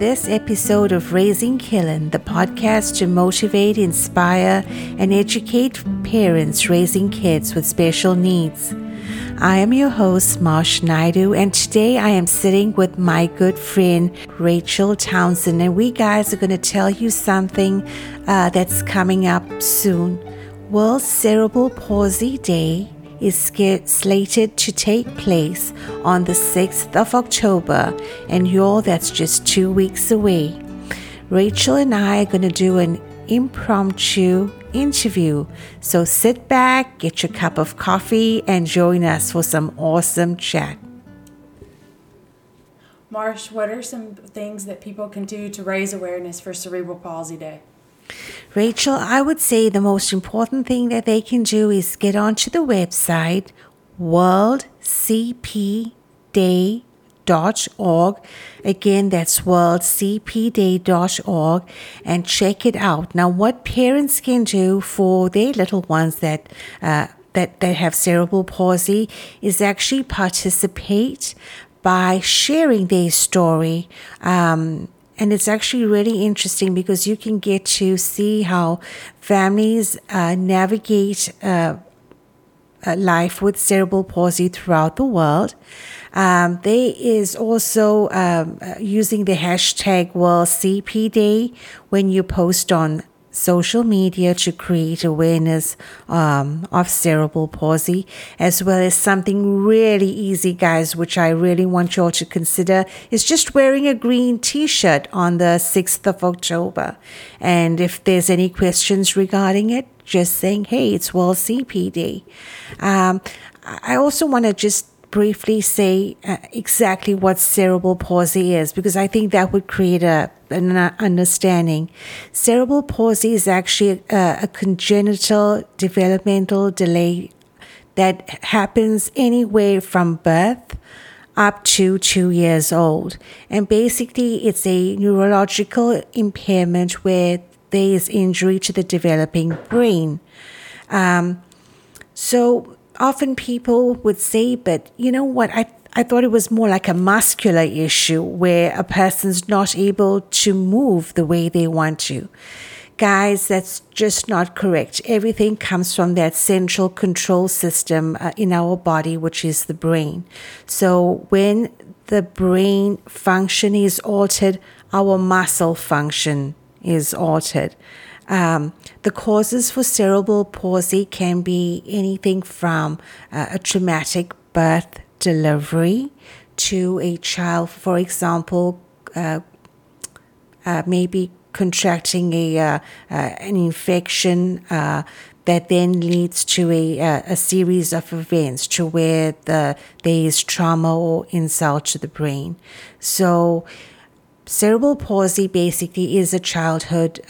this episode of Raising Kellen, the podcast to motivate, inspire, and educate parents raising kids with special needs. I am your host, Marsh Naidu, and today I am sitting with my good friend Rachel Townsend, and we guys are going to tell you something uh, that's coming up soon. World Cerebral Palsy Day is slated to take place on the 6th of October, and y'all, that's just two weeks away. Rachel and I are going to do an impromptu interview. So sit back, get your cup of coffee, and join us for some awesome chat. Marsh, what are some things that people can do to raise awareness for Cerebral Palsy Day? Rachel, I would say the most important thing that they can do is get onto the website worldcpday.org. Again, that's worldcpday.org and check it out. Now, what parents can do for their little ones that uh, that, that have cerebral palsy is actually participate by sharing their story. Um, and it's actually really interesting because you can get to see how families uh, navigate uh, uh, life with cerebral palsy throughout the world. Um, there is also um, uh, using the hashtag World CP Day when you post on social media to create awareness um, of cerebral palsy, as well as something really easy, guys, which I really want you all to consider, is just wearing a green t shirt on the 6th of October. And if there's any questions regarding it, just saying, hey, it's World CPD. Um, I also want to just briefly say uh, exactly what cerebral palsy is because I think that would create a an understanding. Cerebral palsy is actually a, a congenital developmental delay that happens anywhere from birth up to two years old. And basically, it's a neurological impairment where there is injury to the developing brain. Um, so often people would say, but you know what? I, I thought it was more like a muscular issue where a person's not able to move the way they want to. Guys, that's just not correct. Everything comes from that central control system uh, in our body, which is the brain. So when the brain function is altered, our muscle function is altered. Um, the causes for cerebral palsy can be anything from uh, a traumatic birth delivery to a child, for example, uh, uh, maybe contracting a uh, uh, an infection uh, that then leads to a, a series of events to where the, there is trauma or insult to the brain. So, cerebral palsy basically is a childhood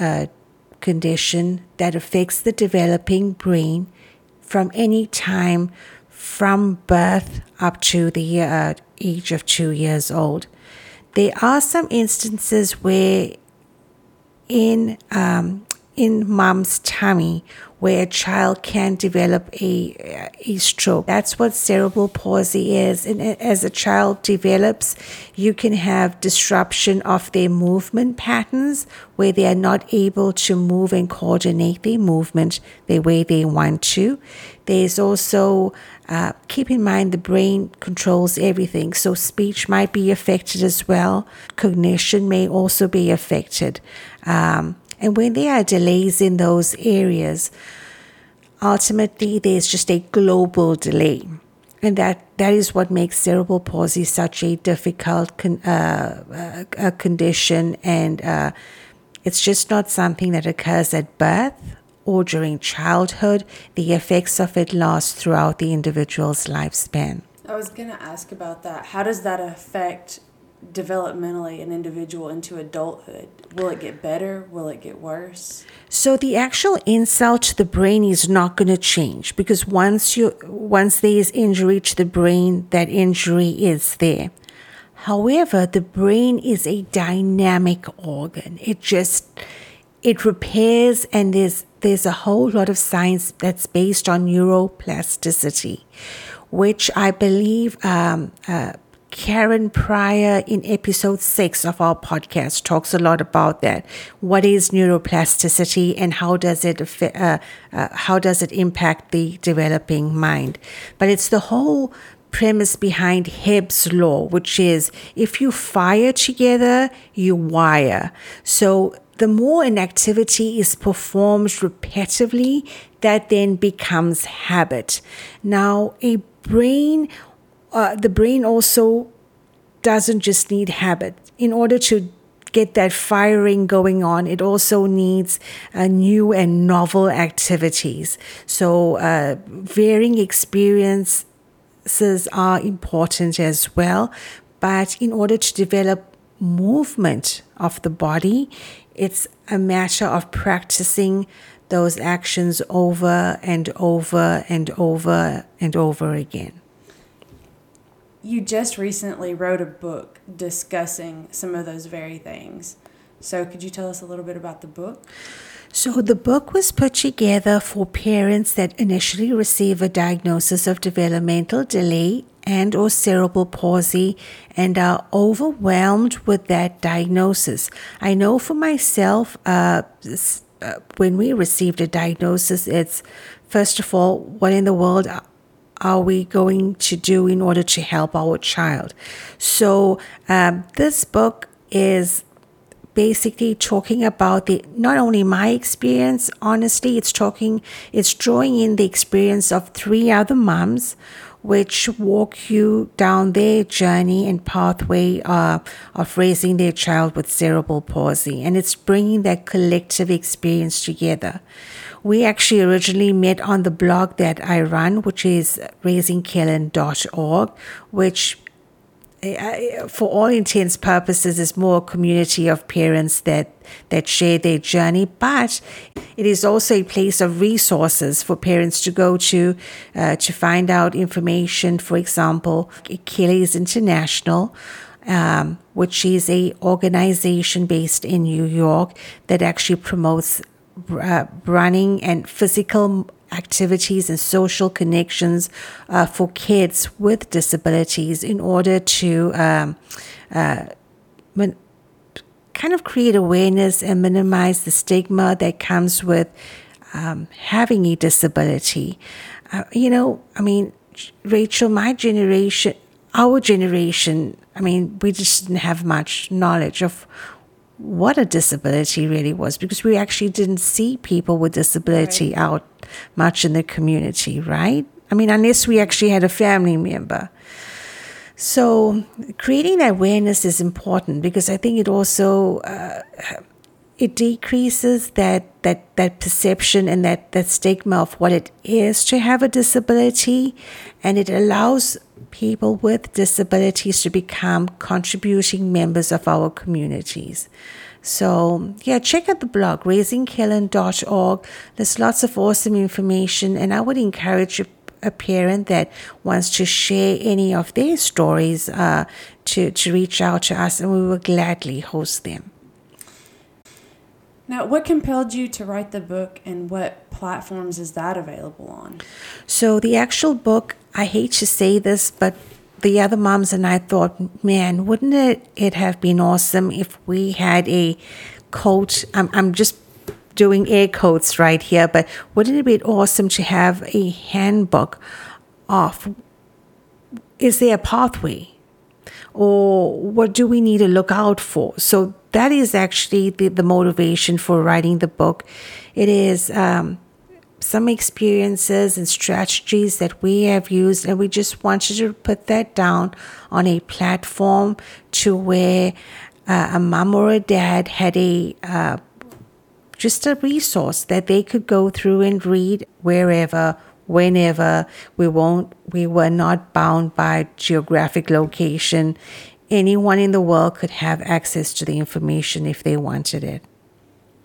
condition that affects the developing brain from any time from birth up to the uh, age of two years old. There are some instances where in um, in mom's tummy where a child can develop a, a stroke. That's what cerebral palsy is. And as a child develops, you can have disruption of their movement patterns where they are not able to move and coordinate their movement the way they want to. There's also, uh, keep in mind, the brain controls everything. So speech might be affected as well. Cognition may also be affected. Um, and when there are delays in those areas, ultimately there's just a global delay. And that, that is what makes cerebral palsy such a difficult con, uh, uh, condition. And uh, it's just not something that occurs at birth or during childhood. The effects of it last throughout the individual's lifespan. I was going to ask about that. How does that affect developmentally an individual into adulthood? Will it get better? Will it get worse? So the actual insult to the brain is not going to change because once you once there is injury to the brain, that injury is there. However, the brain is a dynamic organ. It just it repairs and there's there's a whole lot of science that's based on neuroplasticity, which I believe um, uh, Karen Pryor in episode six of our podcast talks a lot about that. What is neuroplasticity and how does it uh, uh, how does it impact the developing mind? But it's the whole premise behind Hebb's law, which is if you fire together, you wire. So the more an activity is performed repetitively, that then becomes habit. Now, a brain uh, the brain also doesn't just need habit. In order to get that firing going on, it also needs uh, new and novel activities. So, uh, varying experiences are important as well. But in order to develop movement of the body, it's a matter of practicing those actions over and over and over and over again you just recently wrote a book discussing some of those very things. So, could you tell us a little bit about the book? So, the book was put together for parents that initially receive a diagnosis of developmental delay and or cerebral palsy and are overwhelmed with that diagnosis. I know for myself, uh, uh, when we received a diagnosis, it's first of all, what in the world are we going to do in order to help our child? So, um, this book is basically talking about the not only my experience honestly it's talking it's drawing in the experience of three other moms which walk you down their journey and pathway uh, of raising their child with cerebral palsy and it's bringing that collective experience together we actually originally met on the blog that I run, which is raisingkellen.org, which eh, for all intents purposes is more a community of parents that that share their journey. But it is also a place of resources for parents to go to uh, to find out information. For example Achilles International um, which is a organization based in New York that actually promotes uh, running and physical activities and social connections uh, for kids with disabilities in order to um, uh, kind of create awareness and minimize the stigma that comes with um, having a disability. Uh, you know, I mean, Rachel, my generation, our generation, I mean, we just didn't have much knowledge of what a disability really was because we actually didn't see people with disability right. out much in the community, right? I mean, unless we actually had a family member. So, creating that awareness is important because I think it also uh, it decreases that that that perception and that that stigma of what it is to have a disability, and it allows people with disabilities to become contributing members of our communities. So, yeah, check out the blog, raisingkellen.org. There's lots of awesome information, and I would encourage a parent that wants to share any of their stories uh, to, to reach out to us, and we will gladly host them. Now, what compelled you to write the book, and what platforms is that available on? So, the actual book I hate to say this, but the other moms and I thought, man, wouldn't it, it have been awesome if we had a coach? I'm, I'm just doing air quotes right here, but wouldn't it be awesome to have a handbook of is there a pathway? Or what do we need to look out for? So that is actually the, the motivation for writing the book. It is um, some experiences and strategies that we have used, and we just wanted to put that down on a platform to where uh, a mom or a dad had a uh, just a resource that they could go through and read wherever whenever. We won't we were not bound by geographic location. Anyone in the world could have access to the information if they wanted it.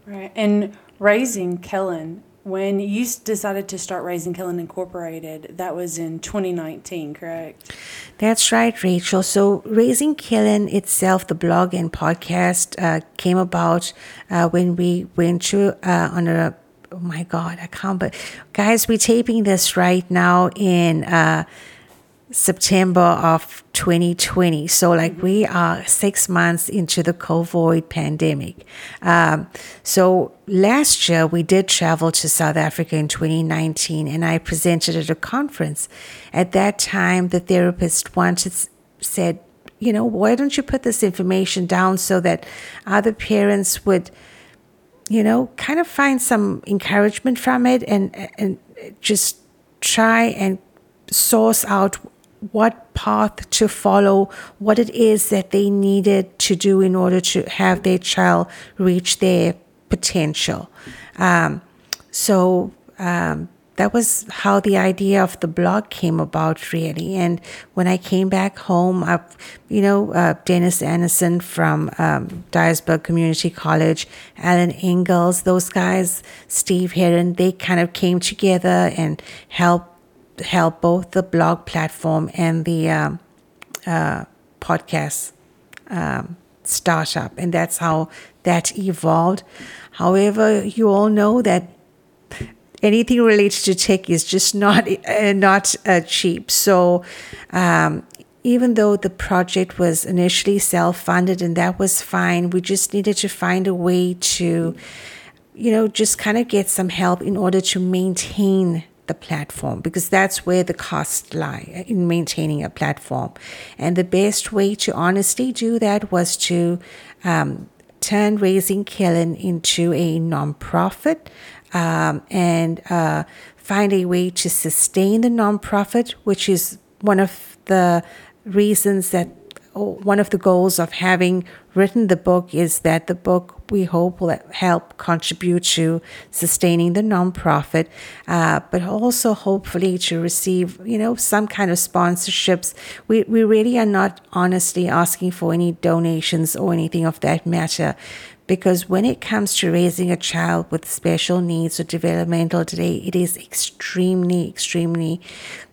Right and raising kellen when you decided to start Raising Kellen Incorporated, that was in 2019, correct? That's right, Rachel. So, Raising Kellen itself, the blog and podcast, uh, came about uh, when we went to uh, on a oh my God, I can't. But guys, we're taping this right now in uh, September of 2020. So, like, we are six months into the COVID pandemic. Um, so, last year we did travel to South Africa in 2019, and I presented at a conference. At that time, the therapist wanted said, you know, why don't you put this information down so that other parents would, you know, kind of find some encouragement from it and and just try and source out what path to follow, what it is that they needed to do in order to have their child reach their potential. Um, so um, that was how the idea of the blog came about, really. And when I came back home, I, you know, uh, Dennis Anderson from um, Dyersburg Community College, Alan Ingalls, those guys, Steve Heron, they kind of came together and helped help both the blog platform and the um, uh, podcast um, startup, and that's how that evolved. However, you all know that anything related to tech is just not uh, not uh, cheap. So. Um, even though the project was initially self-funded and that was fine, we just needed to find a way to, you know, just kind of get some help in order to maintain the platform because that's where the costs lie in maintaining a platform. And the best way to honestly do that was to um, turn Raising Kellen into a nonprofit um, and uh, find a way to sustain the nonprofit, which is one of the reasons that one of the goals of having written the book is that the book we hope will help contribute to sustaining the nonprofit, uh, but also hopefully to receive, you know, some kind of sponsorships. We, we really are not honestly asking for any donations or anything of that matter because when it comes to raising a child with special needs or developmental delay, it is extremely, extremely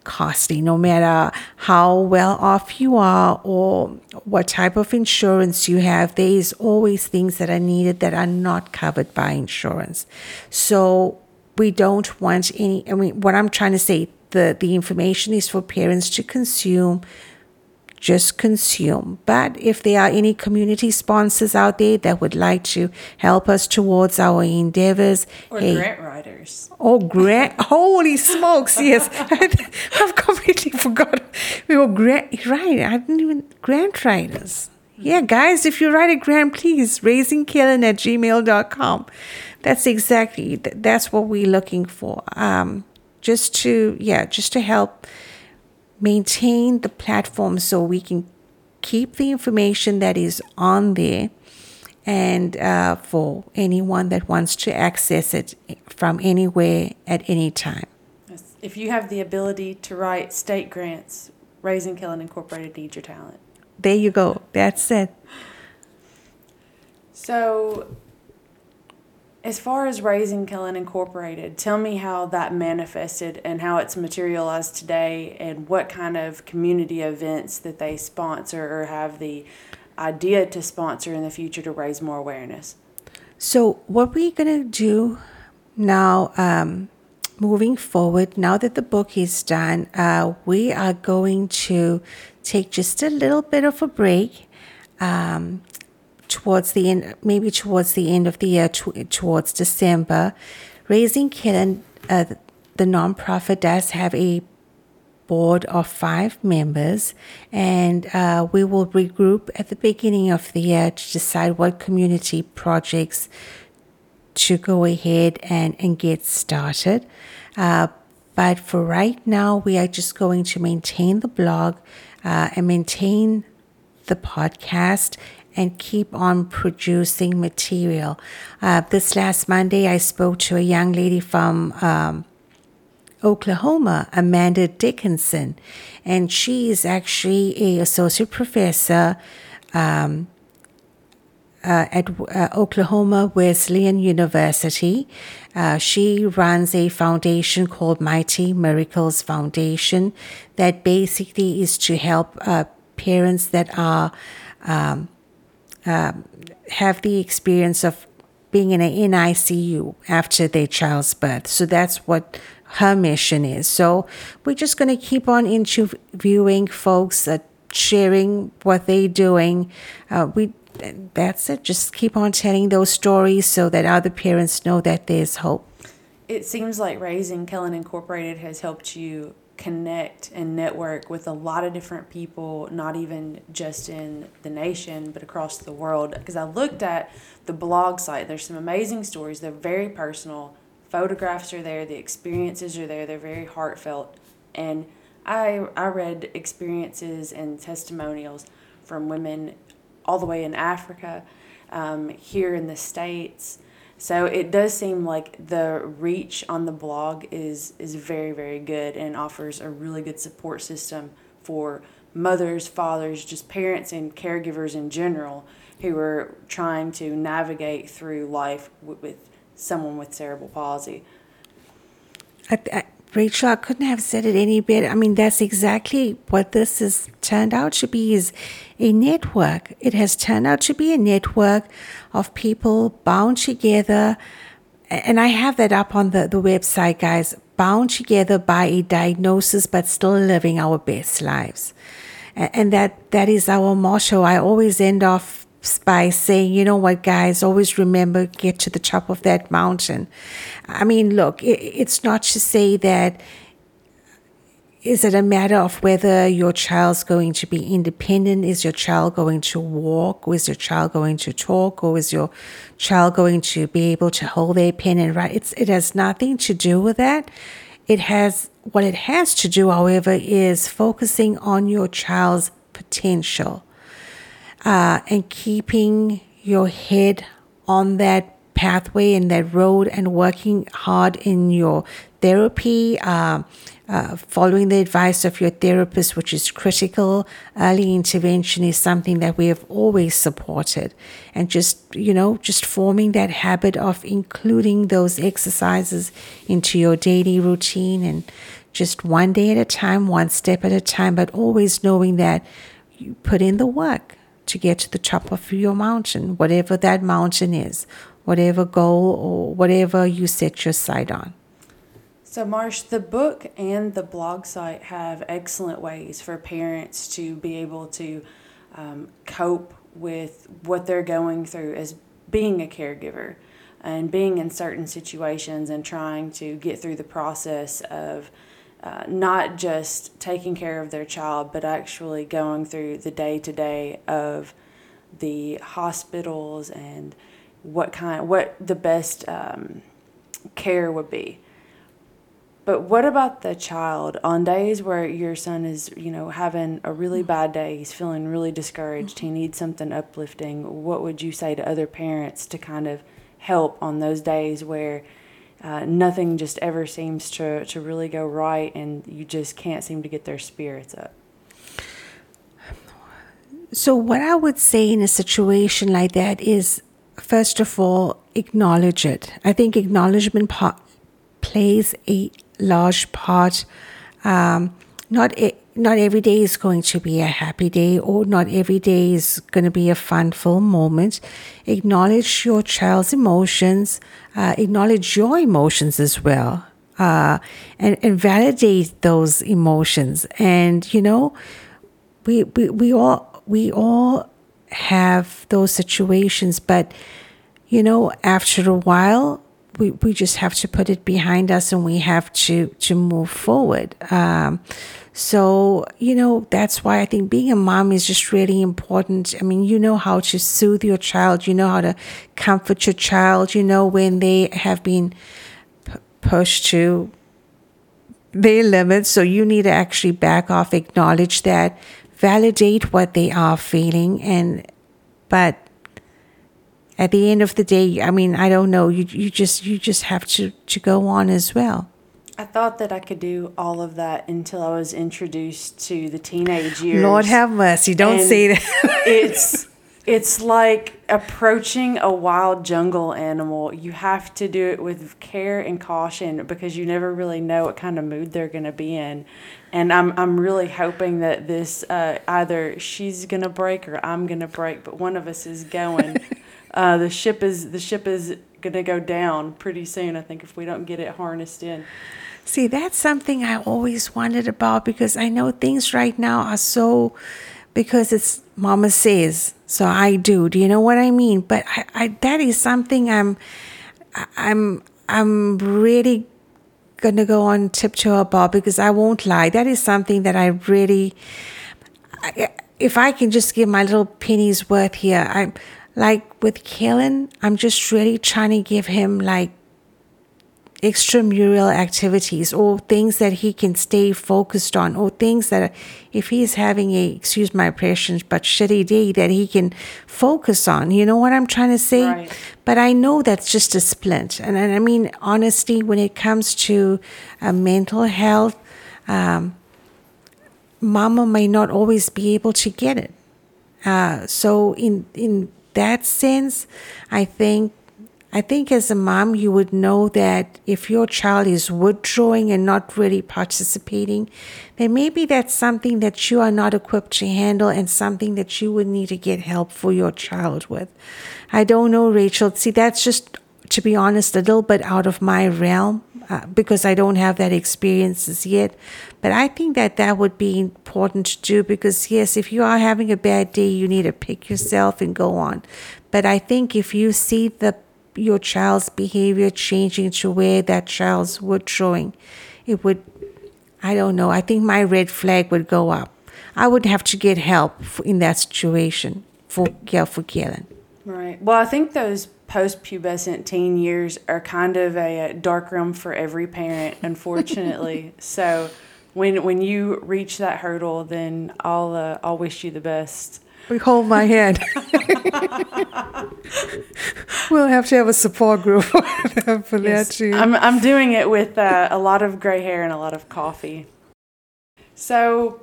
costly, no matter how well off you are or what type of insurance you have. There is always things that are needed that are not covered by insurance. So we don't want any, I mean, what I'm trying to say, the, the information is for parents to consume just consume. But if there are any community sponsors out there that would like to help us towards our endeavors, or hey, grant writers, oh grant, holy smokes, yes, I've completely forgot. We were grant, right? I didn't even grant writers. Yeah, guys, if you write a grant, please raisingkellen at gmail.com. That's exactly that's what we're looking for. Um, just to yeah, just to help maintain the platform so we can keep the information that is on there and uh, for anyone that wants to access it from anywhere at any time. If you have the ability to write state grants, Raising Kellen Incorporated needs your talent. There you go. That's it. So, as far as Raising Kellen Incorporated, tell me how that manifested and how it's materialized today and what kind of community events that they sponsor or have the idea to sponsor in the future to raise more awareness. So, what we're going to do now, um, moving forward, now that the book is done, uh, we are going to take just a little bit of a break. Um, towards the end, maybe towards the end of the year, t- towards December. Raising Kellen, uh, the nonprofit does have a board of five members, and uh, we will regroup at the beginning of the year to decide what community projects to go ahead and, and get started. Uh, but for right now, we are just going to maintain the blog uh, and maintain the podcast and keep on producing material. Uh, this last Monday, I spoke to a young lady from um, Oklahoma, Amanda Dickinson, and she is actually a associate professor um, uh, at uh, Oklahoma Wesleyan University. Uh, she runs a foundation called Mighty Miracles Foundation that basically is to help uh, parents that are um, um, have the experience of being in an NICU after their child's birth. So that's what her mission is. So we're just going to keep on interviewing folks, uh, sharing what they're doing. Uh, we that's it. Just keep on telling those stories so that other parents know that there's hope. It seems like Raising Kellen Incorporated has helped you connect and network with a lot of different people, not even just in the nation, but across the world. Because I looked at the blog site, there's some amazing stories. They're very personal. Photographs are there, the experiences are there, they're very heartfelt. And I, I read experiences and testimonials from women all the way in Africa, um, here in the States. So it does seem like the reach on the blog is is very very good and offers a really good support system for mothers, fathers, just parents and caregivers in general who are trying to navigate through life with, with someone with cerebral palsy. I, I, Rachel, I couldn't have said it any better. I mean, that's exactly what this has turned out to be is a network. It has turned out to be a network of people bound together. And I have that up on the, the website, guys, bound together by a diagnosis, but still living our best lives. And that, that is our motto. I always end off by saying, you know what, guys, always remember, get to the top of that mountain. I mean, look, it, it's not to say that is it a matter of whether your child's going to be independent? Is your child going to walk? Or is your child going to talk? Or is your child going to be able to hold their pen and write? It's, it has nothing to do with that. It has, what it has to do, however, is focusing on your child's potential uh, and keeping your head on that pathway and that road and working hard in your therapy, uh, uh, following the advice of your therapist, which is critical. Early intervention is something that we have always supported. And just, you know, just forming that habit of including those exercises into your daily routine and just one day at a time, one step at a time, but always knowing that you put in the work to get to the top of your mountain, whatever that mountain is, whatever goal or whatever you set your sight on. So, Marsh, the book and the blog site have excellent ways for parents to be able to um, cope with what they're going through as being a caregiver and being in certain situations and trying to get through the process of uh, not just taking care of their child, but actually going through the day to day of the hospitals and what kind, what the best um, care would be. But what about the child on days where your son is, you know, having a really bad day, he's feeling really discouraged, he needs something uplifting? What would you say to other parents to kind of help on those days where uh, nothing just ever seems to, to really go right and you just can't seem to get their spirits up. So, what I would say in a situation like that is first of all, acknowledge it. I think acknowledgement part plays a large part. Um, not not every day is going to be a happy day, or not every day is going to be a fun, full moment. Acknowledge your child's emotions, uh, acknowledge your emotions as well, uh, and, and validate those emotions. And, you know, we, we, we all, we all have those situations, but, you know, after a while, we, we just have to put it behind us and we have to, to move forward. Um, so, you know, that's why I think being a mom is just really important. I mean, you know how to soothe your child, you know how to comfort your child, you know when they have been p- pushed to their limits. So you need to actually back off, acknowledge that, validate what they are feeling, and but at the end of the day, I mean, I don't know, you you just you just have to to go on as well. I thought that I could do all of that until I was introduced to the teenage years. Lord have mercy, don't and say that. it's it's like approaching a wild jungle animal. You have to do it with care and caution because you never really know what kind of mood they're going to be in. And I'm I'm really hoping that this uh, either she's going to break or I'm going to break, but one of us is going. uh, the ship is the ship is going to go down pretty soon, I think, if we don't get it harnessed in. See, that's something I always wondered about because I know things right now are so because it's mama says so i do. Do you know what i mean? But I, I that is something i'm i'm i'm really gonna go on tiptoe about because i won't lie. That is something that i really if i can just give my little pennies worth here i'm like with Kellen, i'm just really trying to give him like extramural activities or things that he can stay focused on or things that if he's having a excuse my impression but shitty day that he can focus on. You know what i'm trying to say? Right. but i know that's just a splint. And, and i mean honestly when it comes to uh, mental health um, mama may not always be able to get it. Uh, so in in that sense i think I think as a mom, you would know that if your child is withdrawing and not really participating, then maybe that's something that you are not equipped to handle and something that you would need to get help for your child with. I don't know, Rachel. See, that's just, to be honest, a little bit out of my realm uh, because I don't have that experiences yet. But I think that that would be important to do because, yes, if you are having a bad day, you need to pick yourself and go on. But I think if you see the your child's behavior changing to where that child's withdrawing, it would, I don't know, I think my red flag would go up. I would have to get help in that situation for, yeah, for Kellen. Right. Well, I think those post-pubescent teen years are kind of a dark room for every parent, unfortunately. so when when you reach that hurdle, then I'll uh, I'll wish you the best. We hold my hand. we'll have to have a support group for yes. that too. I'm I'm doing it with uh, a lot of gray hair and a lot of coffee. So,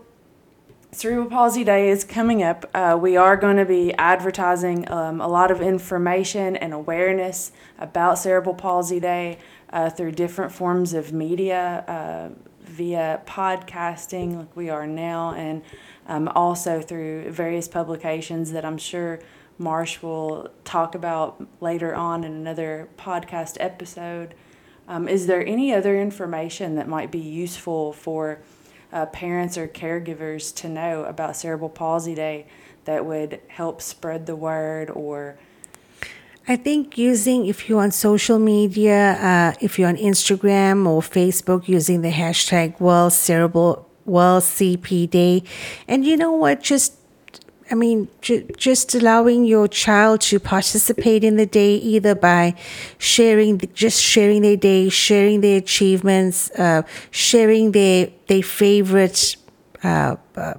Cerebral Palsy Day is coming up. Uh, we are going to be advertising um, a lot of information and awareness about Cerebral Palsy Day uh, through different forms of media, uh, via podcasting, like we are now, and um, also through various publications that I'm sure Marsh will talk about later on in another podcast episode. Um, is there any other information that might be useful for uh, parents or caregivers to know about Cerebral Palsy Day that would help spread the word or? I think using, if you're on social media, uh, if you're on Instagram or Facebook, using the hashtag World Cerebral World CP Day, and you know what, just I mean, ju- just allowing your child to participate in the day either by sharing, the, just sharing their day, sharing their achievements, uh, sharing their their favorite uh, uh,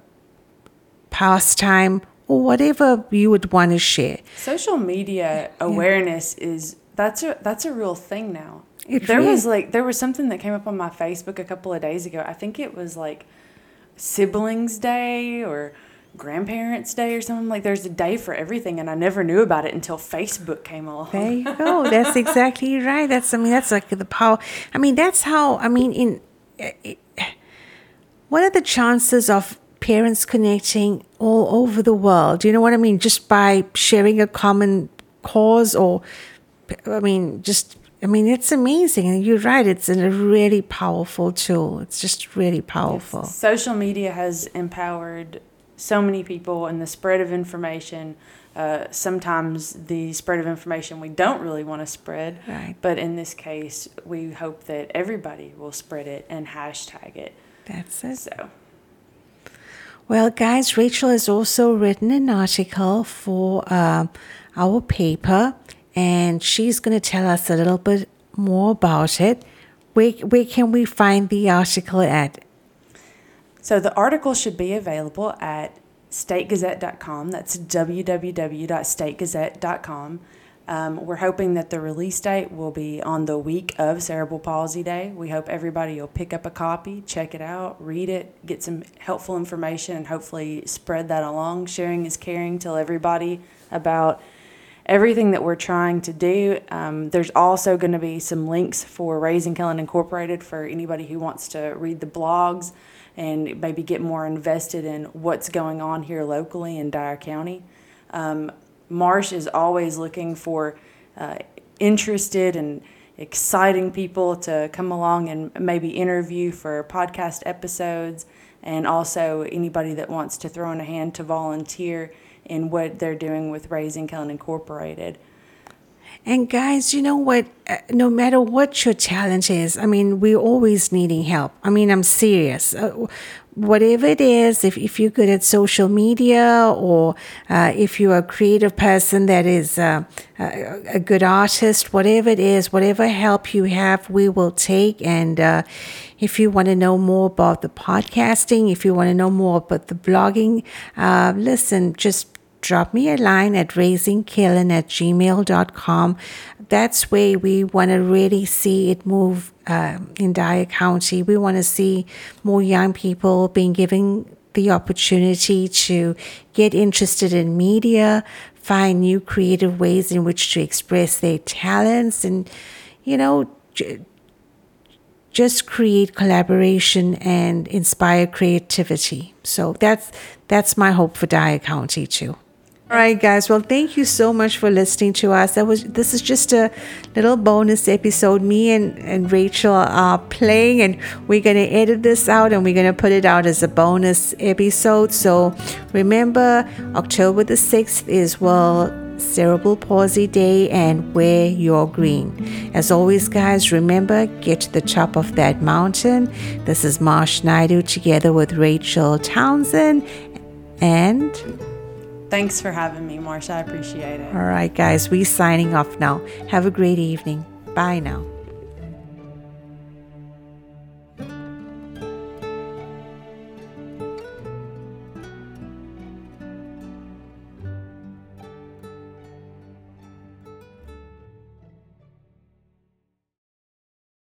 pastime, or whatever you would want to share. Social media awareness yeah. is that's a that's a real thing now. It there really was like there was something that came up on my Facebook a couple of days ago. I think it was like siblings day or grandparents day or something like there's a day for everything and i never knew about it until facebook came along there you go that's exactly right that's i mean that's like the power i mean that's how i mean in it, what are the chances of parents connecting all over the world you know what i mean just by sharing a common cause or i mean just I mean, it's amazing. And you're right, it's a really powerful tool. It's just really powerful. Yes. Social media has empowered so many people and the spread of information. Uh, sometimes the spread of information we don't really want to spread. Right. But in this case, we hope that everybody will spread it and hashtag it. That's it. So. Well, guys, Rachel has also written an article for uh, our paper, and she's going to tell us a little bit more about it. Where, where can we find the article at? So the article should be available at stategazette.com. That's www.stategazette.com. Um, we're hoping that the release date will be on the week of Cerebral Palsy Day. We hope everybody will pick up a copy, check it out, read it, get some helpful information, and hopefully spread that along. Sharing is caring. Tell everybody about everything that we're trying to do. Um, there's also going to be some links for Raising Kellen Incorporated for anybody who wants to read the blogs and maybe get more invested in what's going on here locally in Dyer County. Um, Marsh is always looking for uh, interested and exciting people to come along and maybe interview for podcast episodes, and also anybody that wants to throw in a hand to volunteer in what they're doing with Raising Kellen Incorporated. And guys, you know what? Uh, no matter what your challenge is, I mean, we're always needing help. I mean, I'm serious. Uh, whatever it is, if, if you're good at social media or uh, if you're a creative person that is uh, a, a, good artist, whatever it is, whatever help you have, we will take. And uh, if you want to know more about the podcasting, if you want to know more about the blogging, uh, listen, just drop me a line at raisingkellen at gmail.com. That's where we want to really see it move uh, in Dyer County. We want to see more young people being given the opportunity to get interested in media, find new creative ways in which to express their talents, and, you know, j- just create collaboration and inspire creativity. So that's that's my hope for Dyer County too. All right, guys. Well, thank you so much for listening to us. That was this is just a little bonus episode. Me and, and Rachel are playing, and we're gonna edit this out and we're gonna put it out as a bonus episode. So remember, October the sixth is well Cerebral Palsy Day and wear your green. As always, guys, remember get to the top of that mountain. This is Marsh Naidu together with Rachel Townsend and Thanks for having me, Marsha. I appreciate it. All right, guys, we signing off now. Have a great evening. Bye now.